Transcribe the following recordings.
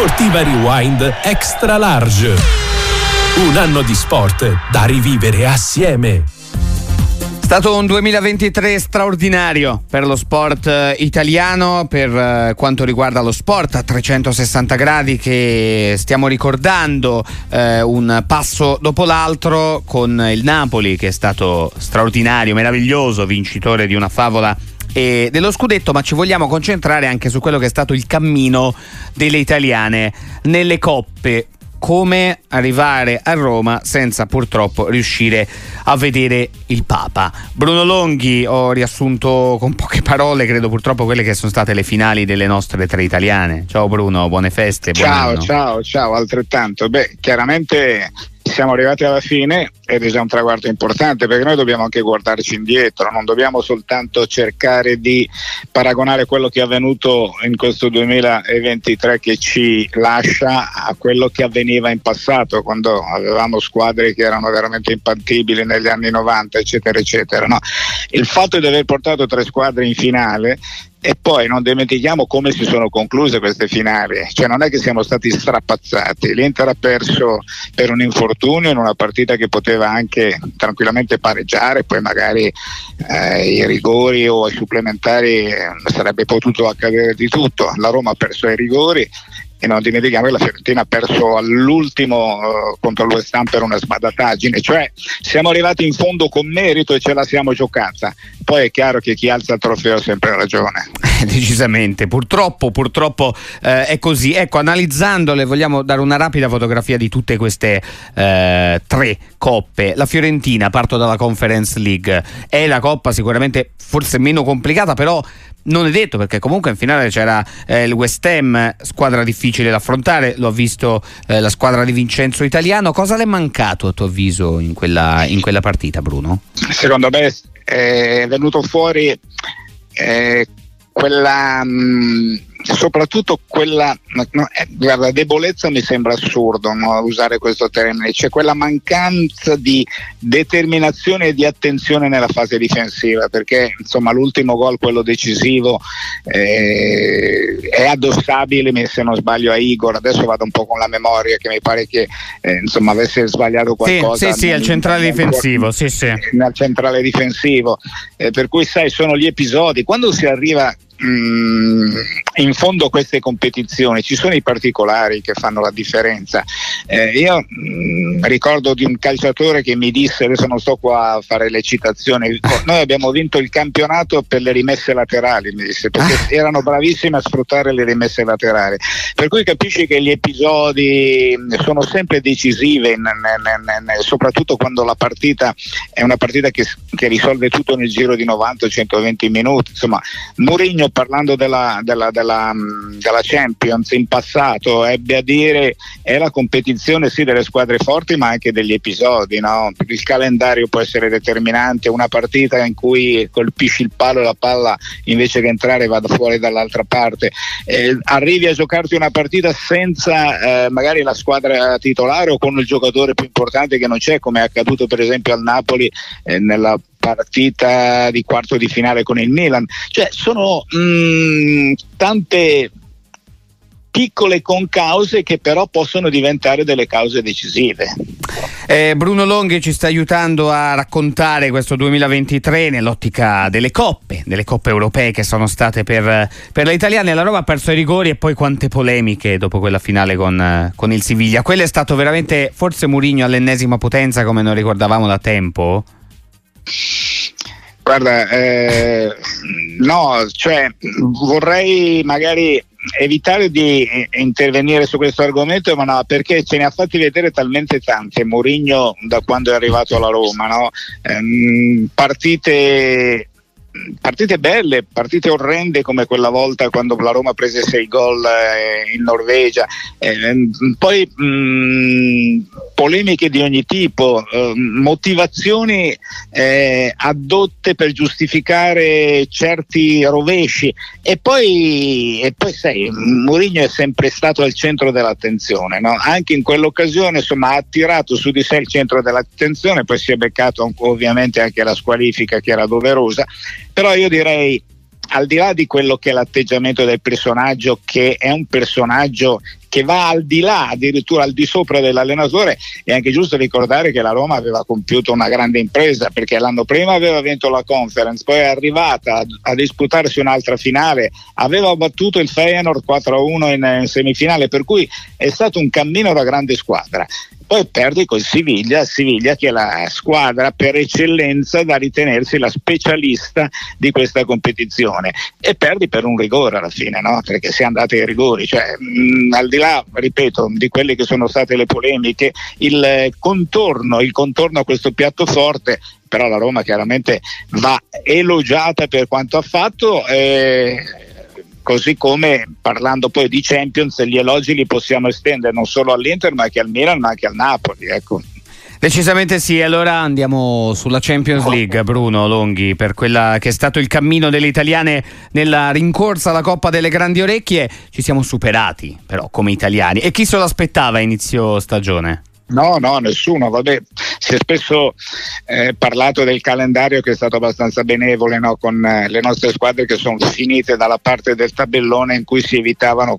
Sportiva Rewind Extra Large. Un anno di sport da rivivere assieme. È stato un 2023 straordinario per lo sport eh, italiano, per eh, quanto riguarda lo sport a 360 gradi che stiamo ricordando eh, un passo dopo l'altro con il Napoli che è stato straordinario, meraviglioso, vincitore di una favola e dello scudetto, ma ci vogliamo concentrare anche su quello che è stato il cammino delle italiane nelle coppe come arrivare a Roma senza purtroppo riuscire a vedere il Papa. Bruno Longhi, ho riassunto con poche parole, credo purtroppo quelle che sono state le finali delle nostre tre italiane. Ciao Bruno, buone feste. Ciao, ciao, ciao, altrettanto. Beh, chiaramente siamo arrivati alla fine ed è già un traguardo importante perché noi dobbiamo anche guardarci indietro, non dobbiamo soltanto cercare di paragonare quello che è avvenuto in questo 2023 che ci lascia a quello che avveniva in passato quando avevamo squadre che erano veramente impantibili negli anni 90 eccetera eccetera. No? Il fatto di aver portato tre squadre in finale e poi non dimentichiamo come si sono concluse queste finali, cioè non è che siamo stati strapazzati, l'Inter ha perso per un infortunio in una partita che poteva anche tranquillamente pareggiare, poi magari eh, i rigori o i supplementari eh, sarebbe potuto accadere di tutto, la Roma ha perso i rigori e non dimentichiamo che la Fiorentina ha perso all'ultimo uh, contro il West Ham per una sbadataggine, cioè siamo arrivati in fondo con merito e ce la siamo giocata. Poi è chiaro che chi alza il trofeo ha sempre ragione. Decisamente, purtroppo, purtroppo eh, è così. Ecco, analizzandole vogliamo dare una rapida fotografia di tutte queste eh, tre coppe. La Fiorentina, parto dalla Conference League, è la coppa sicuramente forse meno complicata, però non è detto perché comunque in finale c'era eh, il West Ham, squadra difficile da affrontare, l'ho visto eh, la squadra di Vincenzo Italiano. Cosa le è mancato a tuo avviso in quella, in quella partita, Bruno? Secondo me è venuto fuori eh, quella... Mh, mm, soprattutto quella no, eh, guarda, debolezza mi sembra assurdo no, usare questo termine, c'è quella mancanza di determinazione e di attenzione nella fase difensiva, perché insomma l'ultimo gol, quello decisivo, eh, è addossabile, se non sbaglio, a Igor. Adesso vado un po' con la memoria, che mi pare che eh, insomma avesse sbagliato qualcosa. Sì, sì, al centrale difensivo, sì, sì. Nel centrale difensivo. Eh, per cui sai, sono gli episodi. Quando si arriva Mm, in fondo queste competizioni ci sono i particolari che fanno la differenza. Eh, io mh, mm, ricordo di un calciatore che mi disse, adesso non sto qua a fare le citazioni, noi abbiamo vinto il campionato per le rimesse laterali, mi disse, perché ah. erano bravissimi a sfruttare le rimesse laterali. Per cui capisci che gli episodi sono sempre decisivi, soprattutto quando la partita è una partita che, che risolve tutto nel giro di 90-120 minuti. Insomma, Mourinho parlando della, della, della, della, Champions in passato ebbe a dire è la competizione sì delle squadre forti ma anche degli episodi no? il calendario può essere determinante una partita in cui colpisci il palo e la palla invece che entrare vada fuori dall'altra parte eh, arrivi a giocarti una partita senza eh, magari la squadra titolare o con il giocatore più importante che non c'è come è accaduto per esempio al Napoli eh, nella partita di quarto di finale con il Milan. Cioè sono mh, mm, tante piccole concause che però possono diventare delle cause decisive. Eh, Bruno Longhi ci sta aiutando a raccontare questo 2023 nell'ottica delle coppe, delle coppe europee che sono state per, per le. La Roma ha perso i rigori e poi quante polemiche dopo quella finale con, con il Siviglia. Quello è stato veramente forse Murigno all'ennesima potenza come non ricordavamo da tempo? Guarda, eh, no, cioè vorrei magari evitare di intervenire su questo argomento, ma no, perché ce ne ha fatti vedere talmente tante Mourinho da quando è arrivato alla Roma, no? eh, partite partite belle, partite orrende come quella volta quando la Roma prese sei gol eh, in Norvegia, eh, poi mh, mm, polemiche di ogni tipo, eh, motivazioni adotte per giustificare certi rovesci. E poi, e poi sai, Mourinho è sempre stato al centro dell'attenzione, no? anche in quell'occasione insomma, ha attirato su di sé il centro dell'attenzione, poi si è beccato ovviamente anche la squalifica che era doverosa però io direi al di là di quello che è l'atteggiamento del personaggio, che è un personaggio che va al di là, addirittura al di sopra dell'allenatore. È anche giusto ricordare che la Roma aveva compiuto una grande impresa perché l'anno prima aveva vinto la conference, poi è arrivata a, disputarsi un'altra finale, aveva battuto il Feyenoord 4-1 in, in semifinale, per cui è stato un cammino da grande squadra poi perdi con Siviglia, Siviglia che è la squadra per eccellenza da ritenersi la specialista di questa competizione e perdi per un rigore alla fine, no? perché si è andati ai rigori, cioè, mh, mm, al di là, ripeto, di quelle che sono state le polemiche, il contorno, il contorno a questo piatto forte però la Roma chiaramente va elogiata per quanto ha fatto. Eh, così come parlando poi di Champions gli elogi li possiamo estendere non solo all'Inter ma anche al Milan ma anche al Napoli ecco. Decisamente sì, allora andiamo sulla Champions League, Bruno Longhi, per quella che è stato il cammino delle italiane nella rincorsa alla Coppa delle Grandi Orecchie. Ci siamo superati, però, come italiani. E chi se lo aspettava a inizio stagione? No, no, nessuno. Vabbè, si è spesso eh, parlato del calendario che è stato abbastanza benevole no? con eh, le nostre squadre che sono finite dalla parte del tabellone in cui si evitavano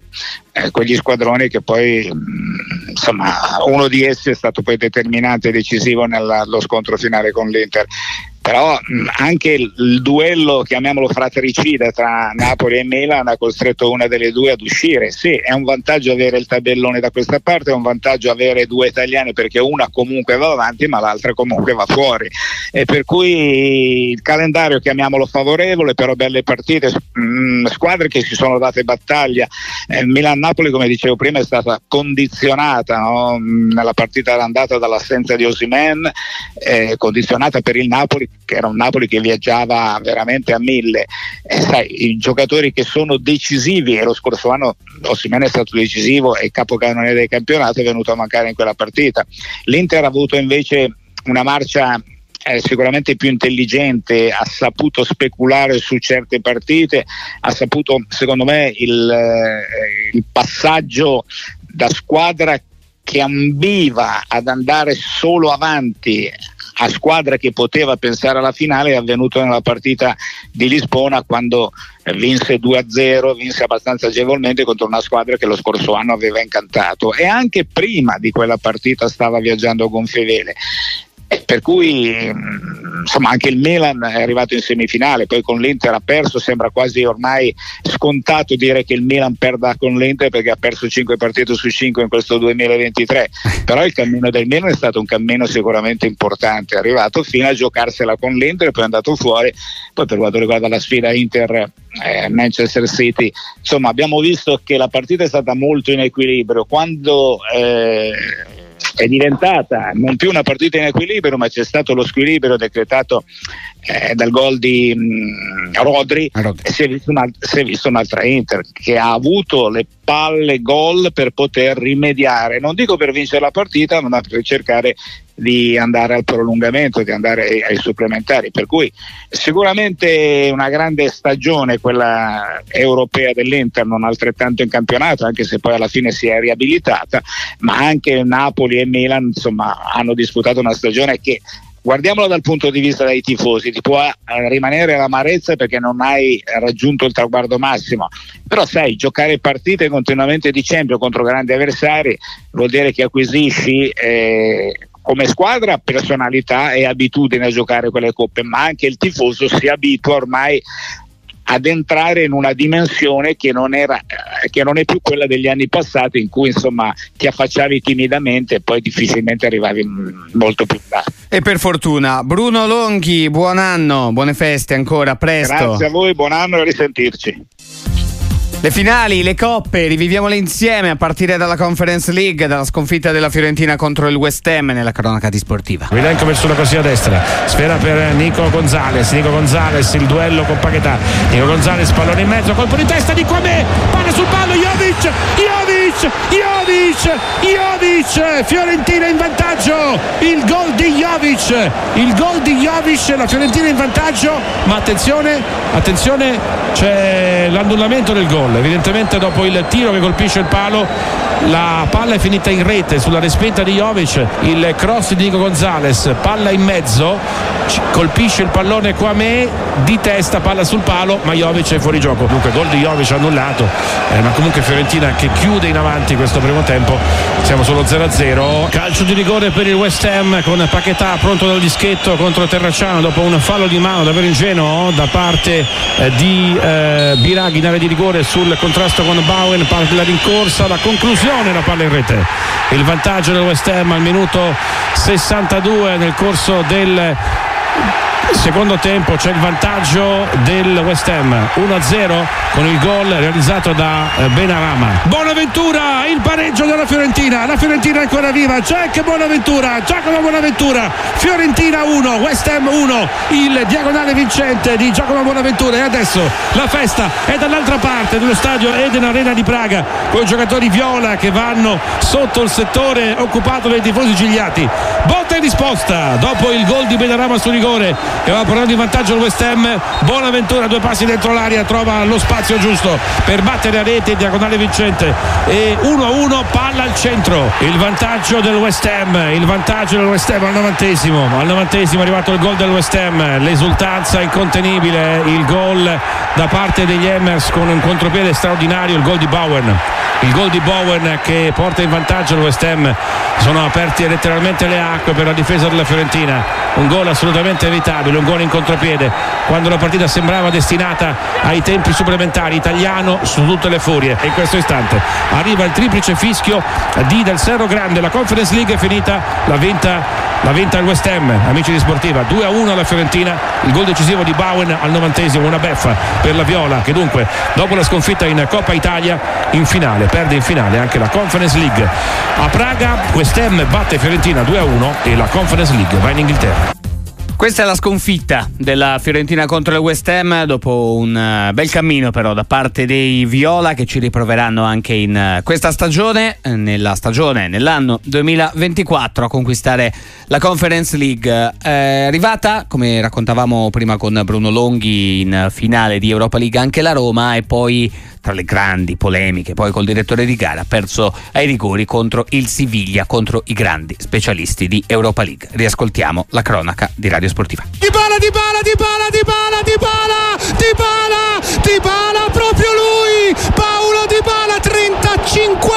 eh, quegli squadroni che poi mh, mm, insomma uno di essi è stato poi determinante e decisivo nello scontro finale con l'Inter però mh, anche il, duello, chiamiamolo fratricida, tra Napoli e Milan ha costretto una delle due ad uscire. Sì, è un vantaggio avere il tabellone da questa parte, è un vantaggio avere due italiani perché una comunque va avanti ma l'altra comunque va fuori. E per cui il calendario, chiamiamolo favorevole, però belle partite, mh, squadre che si sono date battaglia. Eh, Milan-Napoli, come dicevo prima, è stata condizionata no? nella partita d'andata dall'assenza di Osimen, eh, condizionata per il Napoli che era un Napoli che viaggiava veramente a mille. E sai, i giocatori che sono decisivi, e lo scorso anno Ossimene è stato decisivo e capocannoniere del campionato è venuto a mancare in quella partita. L'Inter ha avuto invece una marcia è sicuramente più intelligente, ha saputo speculare su certe partite, ha saputo, secondo me, il, eh, il passaggio da squadra che ambiva ad andare solo avanti a squadra che poteva pensare alla finale è avvenuto nella partita di Lisbona quando vinse 2-0, vinse abbastanza agevolmente contro una squadra che lo scorso anno aveva incantato. E anche prima di quella partita stava viaggiando per cui insomma anche il Milan è arrivato in semifinale, poi con l'Inter ha perso, sembra quasi ormai scontato dire che il Milan perda con l'Inter perché ha perso 5 partite su 5 in questo 2023, però il cammino del Milan è stato un cammino sicuramente importante, è arrivato fino a giocarsela con l'Inter, poi è andato fuori, poi per quanto riguarda la sfida Inter eh, Manchester City, insomma abbiamo visto che la partita è stata molto in equilibrio, quando eh, è diventata non più una partita in equilibrio, ma c'è stato lo squilibrio decretato eh, dal gol di mh, mm, Rodri, Rodri. si è, visto una, si è visto un'altra Inter che ha avuto le palle gol per poter rimediare, non dico per vincere la partita, ma per cercare di andare al prolungamento, di andare ai, ai, supplementari. Per cui sicuramente una grande stagione quella europea dell'Inter, non altrettanto in campionato, anche se poi alla fine si è riabilitata, ma anche Napoli e Milan insomma, hanno disputato una stagione che guardiamolo dal punto di vista dei tifosi, ti può eh, rimanere l'amarezza perché non hai raggiunto il traguardo massimo, però sai, giocare partite continuamente di Champions contro grandi avversari vuol dire che acquisisci eh, come squadra personalità e abitudine a giocare quelle coppe, ma anche il tifoso si abitua ormai ad entrare in una dimensione che non, era, eh, che non è più quella degli anni passati in cui insomma ti affacciavi timidamente e poi difficilmente arrivavi molto più là. E per fortuna. Bruno Longhi, buon anno, buone feste ancora, presto. Grazie a voi, buon anno e a risentirci. Le finali, le coppe, riviviamole insieme a partire dalla Conference League, dalla sconfitta della Fiorentina contro il West Ham nella cronaca di sportiva. Vilenco verso la così a destra, sfera per Nico Gonzalez, Nico Gonzalez, il duello con Paquetà, Nico Gonzalez, pallone in mezzo, colpo di testa di Quame, palla sul palo, Jovic, Jovic, Jovic, Jovic, Fiorentina in vantaggio, il gol di Jovic, il gol di Jovic, la Fiorentina in vantaggio, ma attenzione, attenzione, c'è l'annullamento del gol. Evidentemente dopo il tiro che colpisce il palo la palla è finita in rete sulla respinta di Jovic, il cross di Nico Gonzalez, palla in mezzo, colpisce il pallone qua a me, di testa palla sul palo, ma Jovic è fuori gioco. Dunque gol di Jovic annullato, eh, ma comunque Fiorentina che chiude in avanti questo primo tempo. Siamo solo 0-0 calcio di rigore per il West Ham con Paquetà pronto dal dischetto contro Terracciano dopo un fallo di mano davvero ingenuo da parte eh, di eh, Biraghi in area di rigore sul contrasto con Bowen parte la rincorsa la conclusione la palla in rete. Il vantaggio del West Ham al minuto 62 nel corso del secondo tempo c'è il vantaggio del West Ham. 1-0 con il gol realizzato da eh, Benarama. Buonaventura il pareggio della Fiorentina. La Fiorentina è ancora viva. Jack Buonaventura Giacomo Buonaventura. Fiorentina 1 West Ham 1 il diagonale vincente di Giacomo Buonaventura. E adesso la festa è dall'altra parte dello stadio Eden Arena di Praga con i giocatori viola che vanno sotto il settore occupato dai tifosi gigliati. Botta e risposta. Dopo il gol di Benarama su rigore che va portando in vantaggio il West Ham. Buonaventura due passi dentro l'aria trova lo spazio giusto per battere a rete diagonale vincente. E 1-1 palla al centro. Il vantaggio del West Ham il vantaggio del West Ham al novantesimo. Al novantesimo è arrivato il gol del West Ham. L'esultanza incontenibile il gol da parte degli Hammers con un contropiede straordinario il gol di Bowen. Il gol di Bowen che porta in vantaggio il West Ham. Sono aperti letteralmente le acque per la difesa della Fiorentina. Un gol assolutamente evitabile un gol in contropiede quando la partita sembrava destinata ai tempi supplementari italiano su tutte le furie. E in questo istante arriva il triplice fischio di Del Serro Grande. La Conference League è finita la vinta la vinta il West Ham amici di Sportiva. 2 a 1 alla Fiorentina il gol decisivo di Bowen al novantesimo una beffa per la Viola che dunque dopo la sconfitta in Coppa Italia in finale perde in finale anche la Conference League. A Praga West Ham batte Fiorentina 2 a 1 e la Conference League va in Inghilterra questa è la sconfitta della Fiorentina contro il West Ham dopo un uh, bel cammino però da parte dei Viola che ci riproveranno anche in uh, questa stagione, eh, nella stagione, nell'anno 2024 a conquistare la Conference League. È arrivata, come raccontavamo prima con Bruno Longhi, in finale di Europa League anche la Roma e poi tra le grandi polemiche, poi col direttore di gara ha perso ai rigori contro il Siviglia, contro i grandi specialisti di Europa League. Riascoltiamo la cronaca di Radio Sportiva. Di bala, di bala, di bala, di bala, di bala, di bala, di bala, proprio lui, Paolo Di Bala, 35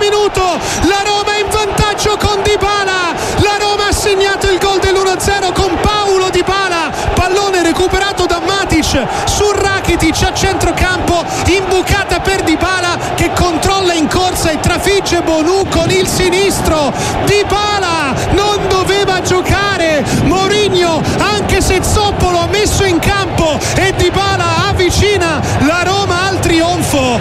minuto, la Roma è in vantaggio con Di Bala, la Roma ha segnato il gol dell'1-0 con Paolo Di Bala, pallone recuperato da Matic su Rakitic a centrocampo, imbucata per Di Bala che controlla in corsa e trafigge Bonu con il sinistro, Di Bala non doveva giocare, Mourinho anche se Zoppolo ha messo in campo e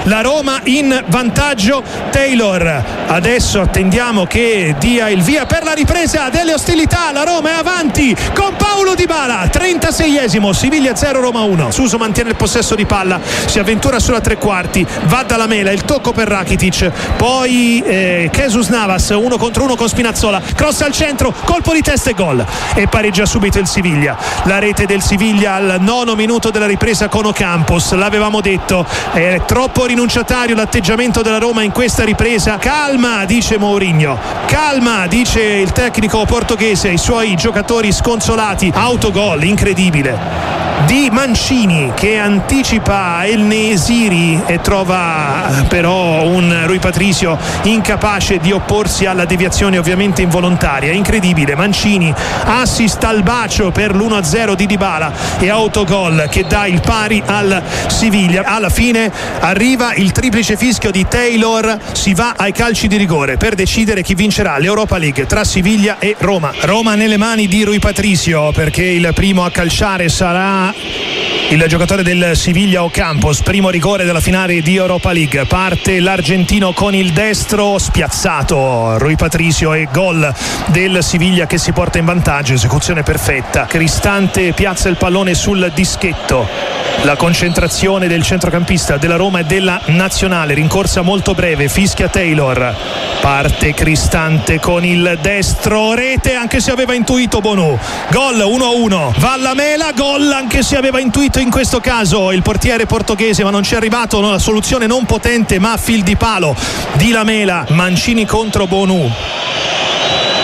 La Roma in vantaggio Taylor. Adesso attendiamo che dia il via per la ripresa delle ostilità. La Roma è avanti con Paolo Di Bala. 36esimo, Siviglia 0 Roma 1. Suso mantiene il possesso di palla, si avventura sulla tre quarti, va dalla mela, il tocco per Rakitic. Poi eh, Jesus Navas, uno contro uno con Spinazzola. Cross al centro, colpo di testa e gol. E pareggia subito il Siviglia. La rete del Siviglia al nono minuto della ripresa con Ocampos. L'avevamo detto, è troppo rinunciatario l'atteggiamento della Roma in questa ripresa. Calma, dice Mourinho. Calma, dice il tecnico portoghese ai suoi giocatori sconsolati. Autogol, incredibile di Mancini che anticipa El Nesiri e trova però un Rui Patricio incapace di opporsi alla deviazione ovviamente involontaria. Incredibile Mancini assist al bacio per l'1-0 di Dybala e autogol che dà il pari al Siviglia. Alla fine arriva il triplice fischio di Taylor si va ai calci di rigore per decidere chi vincerà l'Europa League tra Siviglia e Roma. Roma nelle mani di Rui Patricio perché il primo a calciare sarà that. Il giocatore del Siviglia Ocampos, primo rigore della finale di Europa League. Parte l'argentino con il destro spiazzato. Rui Patricio e gol del Siviglia che si porta in vantaggio. Esecuzione perfetta. Cristante piazza il pallone sul dischetto. La concentrazione del centrocampista della Roma e della nazionale. Rincorsa molto breve. Fischia Taylor. Parte Cristante con il destro. Rete anche se aveva intuito Bonu. Gol 1-1. Valla Mela. Gol anche se aveva intuito in questo caso il portiere portoghese ma non ci è arrivato una soluzione non potente ma fil di palo di Lamela. Mancini contro Bonu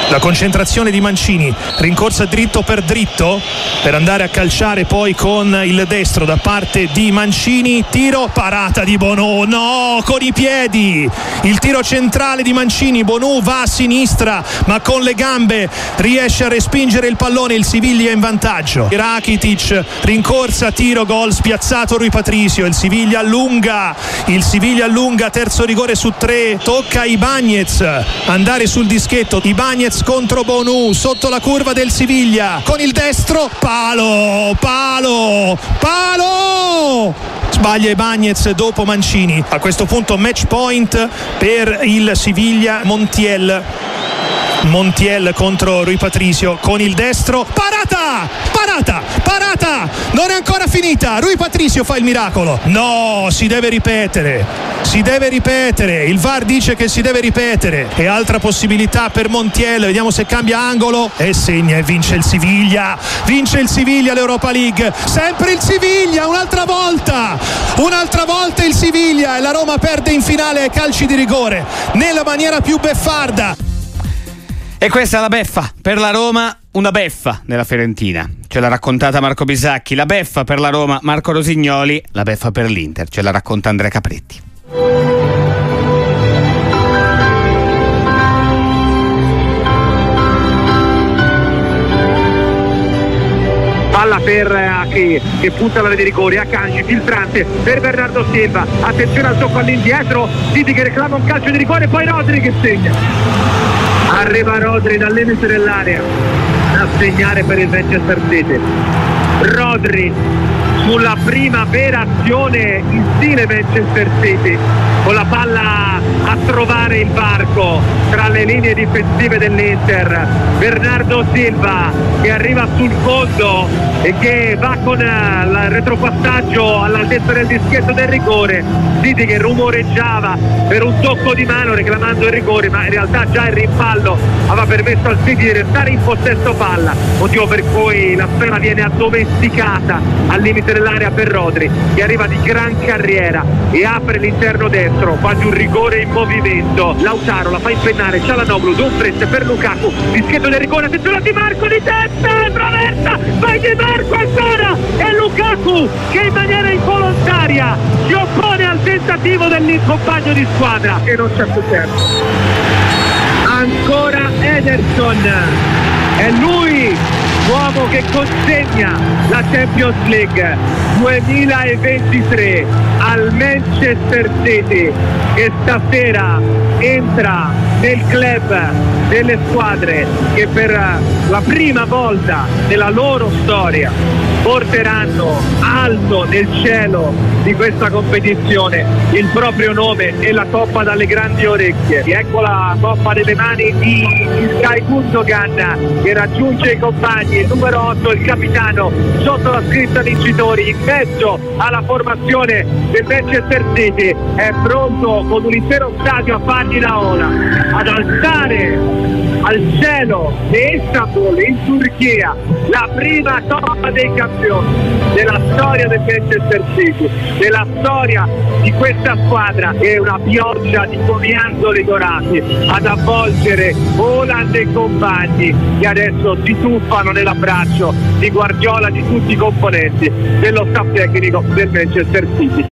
la concentrazione di Mancini rincorsa dritto per dritto per andare a calciare poi con il destro da parte di Mancini. Tiro parata di Bono. No con i piedi. Il tiro centrale di Mancini Bono va a sinistra ma con le gambe riesce a respingere il pallone. Il Siviglia in vantaggio. Rakitic rincorsa tiro gol spiazzato Rui Patricio il Siviglia allunga il Siviglia allunga terzo rigore su tre. Tocca Ibagnez andare sul dischetto. Ibagnez Lopez contro Bonu sotto la curva del Siviglia. Con il destro palo palo palo! Sbaglia i Bagnez dopo Mancini. A questo punto match point per il Siviglia Montiel. Montiel contro Rui Patricio con il destro parata! Parata parata non è ancora finita. Rui Patricio fa il miracolo. No si deve ripetere si deve ripetere. Il VAR dice che si deve ripetere. E altra possibilità per Montiel. Vediamo se cambia angolo e segna e vince il Siviglia. Vince il Siviglia l'Europa League. Sempre il Siviglia un'altra volta. Un'altra volta il Siviglia e la Roma perde in finale ai calci di rigore nella maniera più beffarda. E questa è la beffa. Per la Roma, una beffa nella Fiorentina. Ce l'ha raccontata Marco Bisacchi, la beffa per la Roma Marco Rosignoli, la beffa per l'Inter, ce la racconta Andrea Capretti. palla per Achi che punta la rete di rigore a Canci filtrante per Bernardo Silva. Attenzione al tocco all'indietro Diti che reclama un calcio di rigore poi Rodri che segna. Arriva Rodri dal limite dell'area segnare per il Manchester City. Rodri sulla prima vera azione in stile Manchester City con la palla trovare il varco tra le linee difensive dell'Inter. Bernardo Silva che arriva sul fondo e che va con eh, il retropassaggio all'altezza del dischetto del rigore. Siti che rumoreggiava per un tocco di mano reclamando il rigore ma in realtà già il rimpallo aveva permesso al City di restare in possesso palla. Motivo per cui la sfera viene addomesticata al limite dell'area per Rodri che arriva di gran carriera e apre l'interno destro quasi un rigore in movimento Lautaro la fa impennare Cialanoglu Dumfries per Lukaku dischetto del rigore attenzione a Di Marco di testa traversa vai Di Marco ancora e Lukaku che in maniera involontaria si oppone al tentativo del compagno di squadra e non c'è più tempo ancora Ederson è lui l'uomo che consegna la Champions League 2023 al Manchester City. Che stasera entra nel club delle squadre che per la prima volta nella loro storia porteranno alto nel cielo di questa competizione il proprio nome e la coppa dalle grandi orecchie. Ecco la coppa delle mani di Sky Gundogan che raggiunge i compagni, il numero 8 il capitano sotto la scritta vincitori in mezzo alla formazione del Manchester City è pronto con un intero stadio a fargli la ola ad alzare al cielo di Istanbul in Turchia la prima Coppa dei Campioni della storia del Manchester City della storia di questa squadra che è una pioggia di coniandoli dorati ad avvolgere Holland e compagni che adesso si tuffano nell'abbraccio di Guardiola di tutti i componenti dello staff tecnico del Manchester City